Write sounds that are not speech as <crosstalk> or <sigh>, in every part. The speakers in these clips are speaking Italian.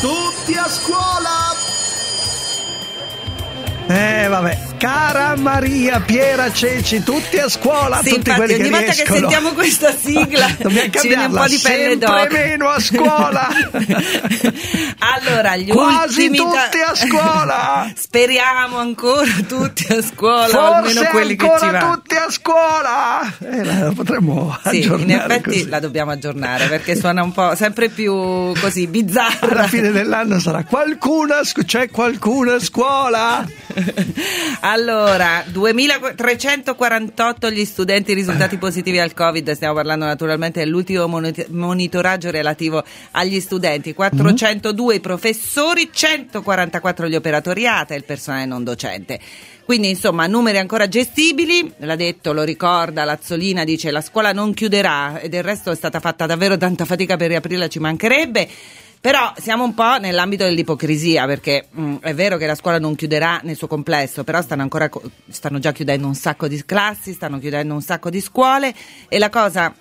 Tutti a scuola! Eh vabbè, cara Maria, Piera, Ceci, tutti a scuola, sì, tutti infatti, quelli ogni che volta riescono. che sentiamo questa <laughs> sigla Dobbiamo ci viene un po' di pelle d'oca. meno a scuola. <laughs> allora, gli Quasi ultimi da- tutti a scuola. <laughs> Speriamo ancora tutti a scuola, Forse almeno quelli che ci ancora vanno. tutti a scuola. Eh, la potremmo Sì, in effetti così. la dobbiamo aggiornare perché suona un po' sempre più così bizzarra. Alla fine dell'anno sarà qualcuno, a scu- c'è qualcuno a scuola. Allora, 2348 gli studenti risultati <laughs> positivi al Covid, stiamo parlando naturalmente dell'ultimo monit- monitoraggio relativo agli studenti, 402 i professori, 144 gli operatori ATA e il personale non docente. Quindi insomma numeri ancora gestibili, l'ha detto, lo ricorda, Lazzolina dice la scuola non chiuderà e del resto è stata fatta davvero tanta fatica per riaprirla, ci mancherebbe. Però siamo un po' nell'ambito dell'ipocrisia perché mh, è vero che la scuola non chiuderà nel suo complesso, però stanno, ancora, co- stanno già chiudendo un sacco di classi, stanno chiudendo un sacco di scuole e la cosa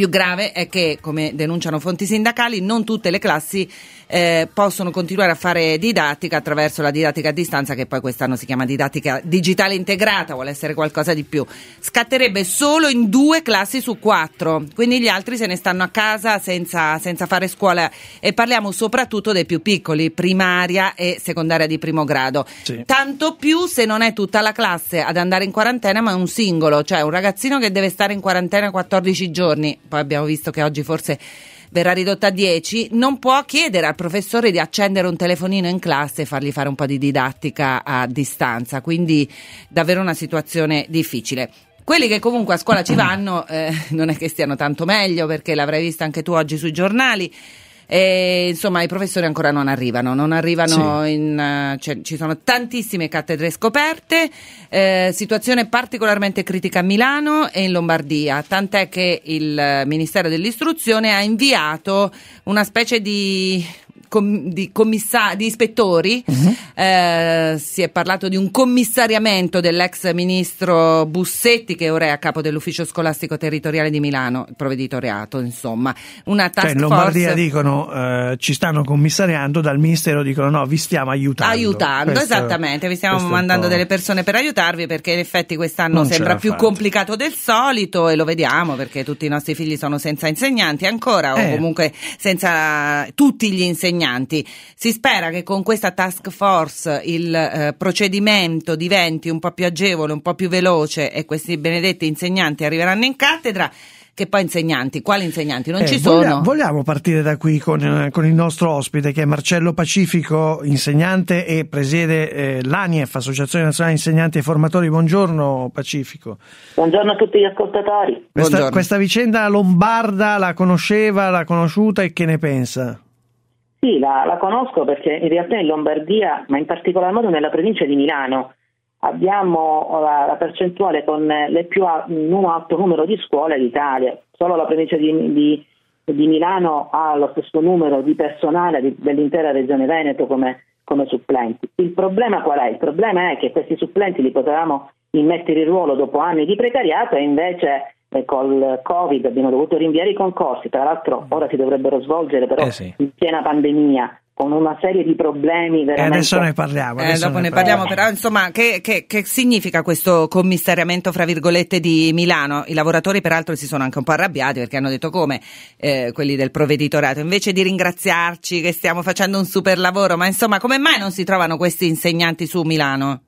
più grave è che, come denunciano fonti sindacali, non tutte le classi eh, possono continuare a fare didattica attraverso la didattica a distanza, che poi quest'anno si chiama didattica digitale integrata, vuole essere qualcosa di più. Scatterebbe solo in due classi su quattro, quindi gli altri se ne stanno a casa senza, senza fare scuola e parliamo soprattutto dei più piccoli, primaria e secondaria di primo grado. Sì. Tanto più se non è tutta la classe ad andare in quarantena, ma è un singolo, cioè un ragazzino che deve stare in quarantena 14 giorni. Poi abbiamo visto che oggi forse verrà ridotta a 10, non può chiedere al professore di accendere un telefonino in classe e fargli fare un po' di didattica a distanza, quindi davvero una situazione difficile. Quelli che comunque a scuola ci vanno eh, non è che stiano tanto meglio perché l'avrai vista anche tu oggi sui giornali. E, insomma, i professori ancora non arrivano, non arrivano in, eh, cioè, ci sono tantissime cattedre scoperte, eh, situazione particolarmente critica a Milano e in Lombardia, tant'è che il Ministero dell'Istruzione ha inviato una specie di, com- di, commissa- di ispettori, eh, si è parlato di un commissariamento dell'ex ministro Bussetti che ora è a capo dell'ufficio scolastico territoriale di Milano, il provveditoriato insomma, una task Cioè, in Lombardia force dicono eh, ci stanno commissariando, dal ministero dicono no, vi stiamo aiutando. aiutando, Questo- esattamente, vi stiamo mandando delle persone per aiutarvi perché in effetti quest'anno Non sembra più fate. complicato del solito e lo vediamo perché tutti i nostri figli sono senza insegnanti ancora Eh. o comunque senza tutti gli insegnanti. Si spera che con questa task force il eh, procedimento diventi un po' più agevole, un po' più veloce e questi benedetti insegnanti arriveranno in cattedra. Che poi insegnanti, quali insegnanti? Non Eh, ci voglia- sono. Vogliamo partire da qui con, eh, con il nostro ospite che è Marcello Pacifico, insegnante e presiede eh, l'ANIEF, Associazione Nazionale Insegnanti e Formatori. Buongiorno Pacifico. Buongiorno a tutti gli ascoltatori. Questa, Buongiorno. questa vicenda lombarda la conosceva, l'ha conosciuta e che ne pensa? Sì, la, la conosco perché in realtà in Lombardia, ma in particolar modo nella provincia di Milano, abbiamo la, la percentuale con le più a- alto numero di scuole d'Italia. Solo la provincia di, di- di Milano ha lo stesso numero di personale di- dell'intera regione Veneto come, come supplenti. Il problema qual è? Il problema è che questi supplenti li potevamo immettere in ruolo dopo anni di precariato e invece col Covid abbiamo dovuto rinviare i concorsi, tra l'altro ora si dovrebbero svolgere però Eh sì. in piena pandemia con una serie di problemi E veramente adesso ne parliamo. Eh, adesso dopo ne parliamo, però insomma, che, che- che significa questo commissariamento, fra virgolette, di Milano? I lavoratori peraltro si sono anche un po' arrabbiati perché hanno detto come eh, quelli del provveditorato, invece di ringraziarci che stiamo facendo un super lavoro, ma insomma, come mai non si trovano questi insegnanti su Milano?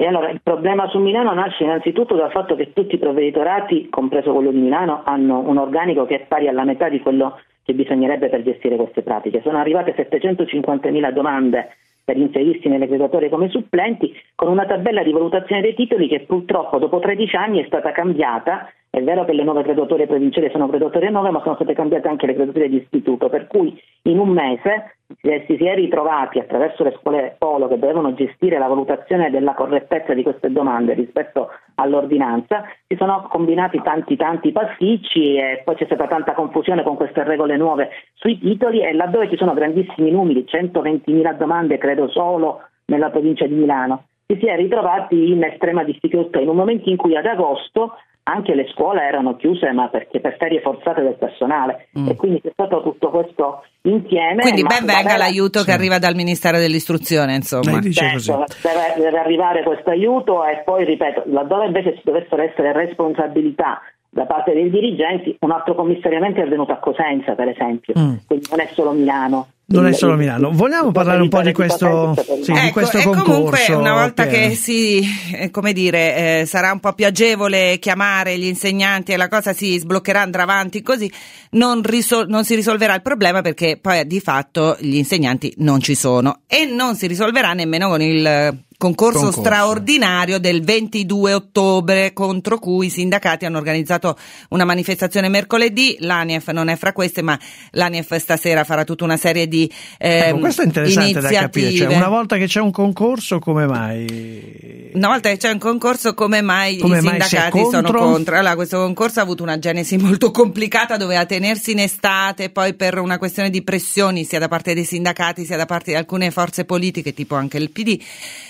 E allora il problema su Milano nasce innanzitutto dal fatto che tutti i provveditorati, compreso quello di Milano, hanno un organico che è pari alla metà di quello che bisognerebbe per gestire queste pratiche. Sono arrivate 750.000 domande per inserirsi nelle graduatorie come supplenti, con una tabella di valutazione dei titoli che purtroppo dopo 13 anni è stata cambiata. È vero che le nuove graduatorie provinciali sono graduatorie nuove, ma sono state cambiate anche le graduatorie di istituto, per cui in un mese si si è ritrovati attraverso le scuole polo che dovevano gestire la valutazione della correttezza di queste domande rispetto all'ordinanza, si sono combinati tanti tanti pasticci e poi c'è stata tanta confusione con queste regole nuove sui titoli e laddove ci sono grandissimi numeri, 120.000 domande credo solo nella provincia di Milano, si si è ritrovati in estrema difficoltà in un momento in cui ad agosto anche le scuole erano chiuse ma perché per ferie forzate del personale mm. e quindi c'è stato tutto questo insieme. Quindi ben venga l'aiuto sì. che arriva dal Ministero dell'Istruzione, insomma. Certo, deve, deve arrivare questo aiuto e poi, ripeto, laddove invece ci dovessero essere responsabilità da parte dei dirigenti, un altro commissariamento è avvenuto a Cosenza, per esempio, mm. quindi non è solo Milano. Non è solo Milano. Vogliamo parlare un po' di questo, sì, ecco, di questo e concorso? comunque una volta che, che si, eh, come dire, eh, sarà un po' più agevole chiamare gli insegnanti e la cosa si sbloccherà, andrà avanti così, non, risol- non si risolverà il problema perché poi di fatto gli insegnanti non ci sono e non si risolverà nemmeno con il concorso, concorso, straordinario del 22 ottobre contro cui i sindacati hanno organizzato una manifestazione mercoledì, l'ANIEF non è fra queste ma l'ANIEF stasera farà tutta una serie di eh, ecco, questo è interessante da capire, cioè, una volta che c'è un concorso come mai? Una volta che c'è un concorso come mai come i mai sindacati sono contro? Allora questo concorso ha avuto una genesi molto complicata, doveva tenersi in estate, poi per una questione di pressioni sia da parte dei sindacati sia da parte di alcune forze politiche tipo anche il PD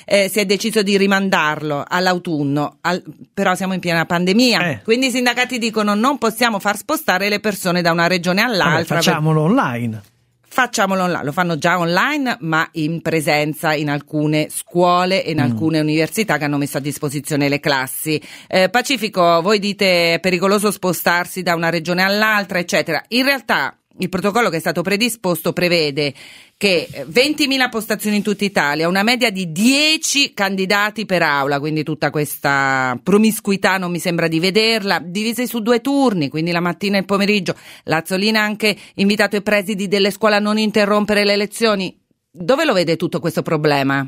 eh, si è deciso di rimandarlo all'autunno, al, però siamo in piena pandemia, eh. quindi i sindacati dicono non possiamo far spostare le persone da una regione all'altra. Vabbè, facciamolo online. Facciamolo online, lo fanno già online, ma in presenza in alcune scuole e in mm. alcune università che hanno messo a disposizione le classi. Eh, Pacifico, voi dite è pericoloso spostarsi da una regione all'altra, eccetera. In realtà il protocollo che è stato predisposto prevede che 20.000 postazioni in tutta Italia, una media di 10 candidati per aula, quindi tutta questa promiscuità non mi sembra di vederla, divise su due turni, quindi la mattina e il pomeriggio. Lazzolina ha anche invitato i presidi delle scuole a non interrompere le lezioni. Dove lo vede tutto questo problema?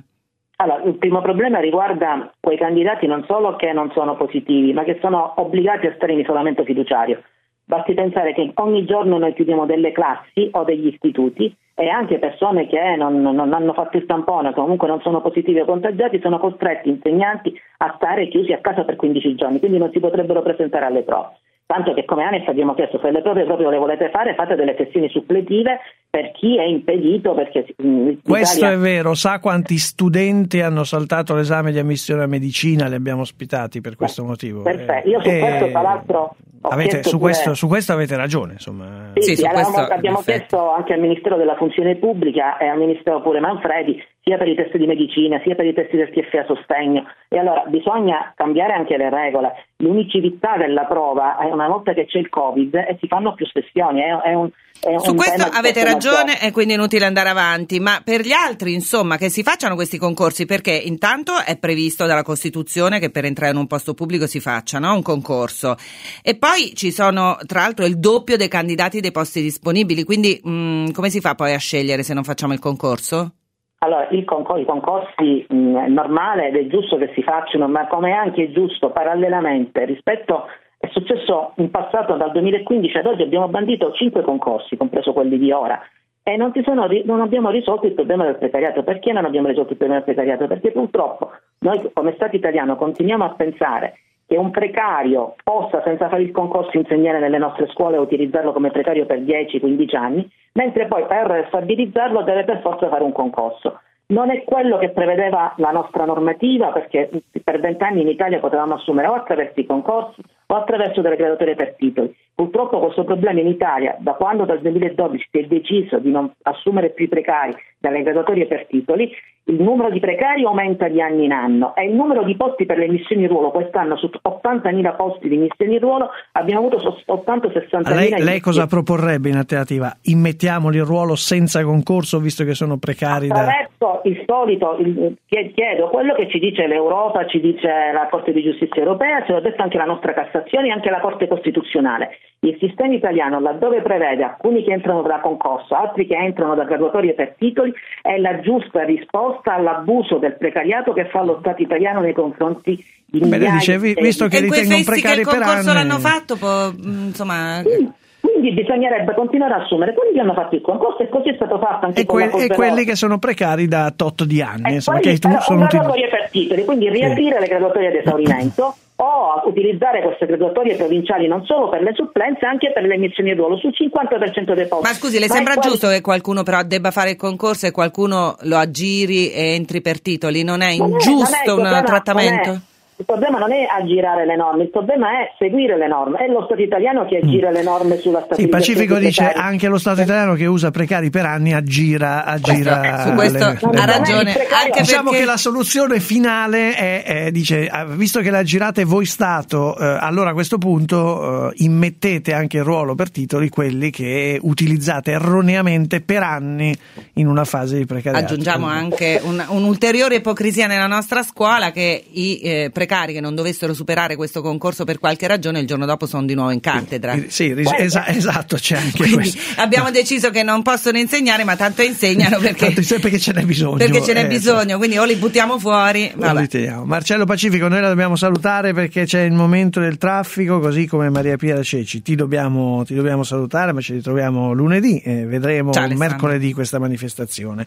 Allora, il primo problema riguarda quei candidati non solo che non sono positivi, ma che sono obbligati a stare in isolamento fiduciario. Basti pensare che ogni giorno noi chiudiamo delle classi o degli istituti e anche persone che non, non hanno fatto il tampone, comunque non sono positivi o contagiati, sono costretti insegnanti a stare chiusi a casa per 15 giorni, quindi non si potrebbero presentare alle prove. Tanto che come ANES abbiamo chiesto se le prove proprio le volete fare, fate delle sessioni suppletive per chi è impedito. Perché Questo è vero, sa quanti studenti hanno saltato l'esame di ammissione a medicina, li abbiamo ospitati per questo motivo. Perfetto, io su e... questo tra l'altro Avete, su, questo, su, questo, avete ragione. Insomma. Sì, sì, sì questo, abbiamo chiesto anche al Ministero della Funzione Pubblica e al Ministero pure Manfredi, sia per i test di medicina, sia per i test del TFA sostegno. E allora bisogna cambiare anche le regole. L'unicività della prova è una volta che c'è il Covid e si fanno più sessioni. È, è un, è Su questo avete ragione e quindi è inutile andare avanti, ma per gli altri, insomma, che si facciano questi concorsi, perché intanto è previsto dalla Costituzione che per entrare in un posto pubblico si faccia no? un concorso. E poi poi ci sono tra l'altro il doppio dei candidati dei posti disponibili, quindi mh, mm, come si fa poi a scegliere se non facciamo il concorso? Allora, concor- i concorsi mh, mm, è normale ed è giusto che si facciano, ma come è anche giusto parallelamente rispetto è successo in passato dal 2015 ad oggi abbiamo bandito 5 concorsi, compreso quelli di ora, e non, sono, non, abbiamo risolto il problema del precariato. Perché non abbiamo risolto il problema del precariato? Perché purtroppo noi come Stato italiano continuiamo a pensare che un precario possa senza fare il concorso insegnare nelle nostre scuole e utilizzarlo come precario per 10-15 anni, mentre poi per stabilizzarlo deve per forza fare un concorso. Non è quello che prevedeva la nostra normativa perché per vent'anni in Italia potevamo assumere o attraverso i concorsi o attraverso delle graduatorie per titoli. Purtroppo questo problema in Italia, da quando dal 2012 si è deciso di non assumere più i precari dalle graduatorie per titoli, il numero di precari aumenta di anno in anno e il numero di posti per le missioni ruolo, quest'anno su 80.000 posti di missioni ruolo abbiamo avuto 80-60.000. Lei, lei cosa proporrebbe in alternativa? Immettiamoli in ruolo senza concorso visto che sono precari? Attraverso da... il solito, il, chiedo quello che ci dice l'Europa, ci dice la Corte di Giustizia Europea, ce l'ha detto anche la nostra Cassazione e anche la Corte Costituzionale. Il sistema italiano, laddove prevede alcuni che entrano da concorso, altri che entrano da graduatorie per titoli, è la giusta risposta all'abuso del precariato che fa lo Stato italiano nei confronti di migliaia dice, di visto che ritengono precari per anni... il concorso l'hanno fatto, può, mm, insomma... Sì. Quindi bisognerebbe continuare a assumere quelli che hanno fatto il concorso e così è stato fatto anche e, que- e quelli che sono precari da tot di anni. Insomma, che sono graduatorie per titoli, quindi riaprire sì. le graduatorie ad esaurimento o utilizzare queste graduatorie provinciali non solo per le supplenze, anche per le emissioni di ruolo sul 50% dei posti. Ma scusi, le Ma sembra quali... giusto che qualcuno però debba fare il concorso e qualcuno lo aggiri e entri per titoli? Non è ingiusto un trattamento? Il problema non è aggirare le norme, il problema è seguire le norme. È lo Stato italiano che aggira mm. le norme sulla stabilizzazione. Sì, Pacifico dice anche lo Stato italiano che usa precari per anni aggira, aggira Su questo le, ha ragione. Anche diciamo perché... che la soluzione finale è, è, dice, ah, visto che la girate voi Stato, eh, allora a questo punto eh, immettete anche il ruolo per titoli quelli che utilizzate erroneamente per anni in una fase di precariato. Aggiungiamo anche un, un'ulteriore ipocrisia nella nostra scuola che i eh, precari che non dovessero superare questo concorso per qualche ragione il giorno dopo sono di nuovo in cattedra. Sì, es- esatto, c'è anche Quindi questo. Abbiamo no. deciso che non possono insegnare, ma tanto insegnano <laughs> perché, tanto perché ce n'è bisogno. Perché ce n'è eh, bisogno, quindi o li buttiamo fuori. Marcello Pacifico, noi la dobbiamo salutare perché c'è il momento del traffico, così come Maria Pia Ceci. Ti dobbiamo, ti dobbiamo salutare, ma ci ritroviamo lunedì e vedremo Ciao, mercoledì questa manifestazione.